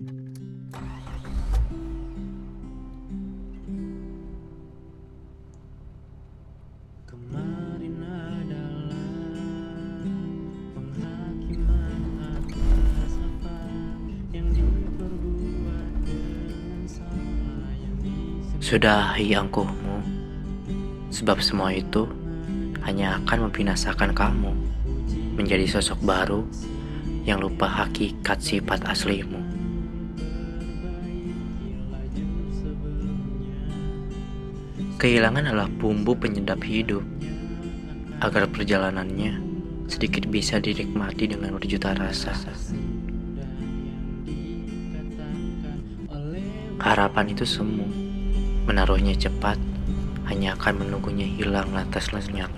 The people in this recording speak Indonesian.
Sudahi angkuhmu, sebab semua itu hanya akan membinasakan kamu menjadi sosok baru yang lupa hakikat sifat aslimu. Kehilangan adalah bumbu penyedap hidup, agar perjalanannya sedikit bisa dinikmati dengan berjuta rasa. Harapan itu semu, menaruhnya cepat, hanya akan menunggunya hilang lantas lenyap.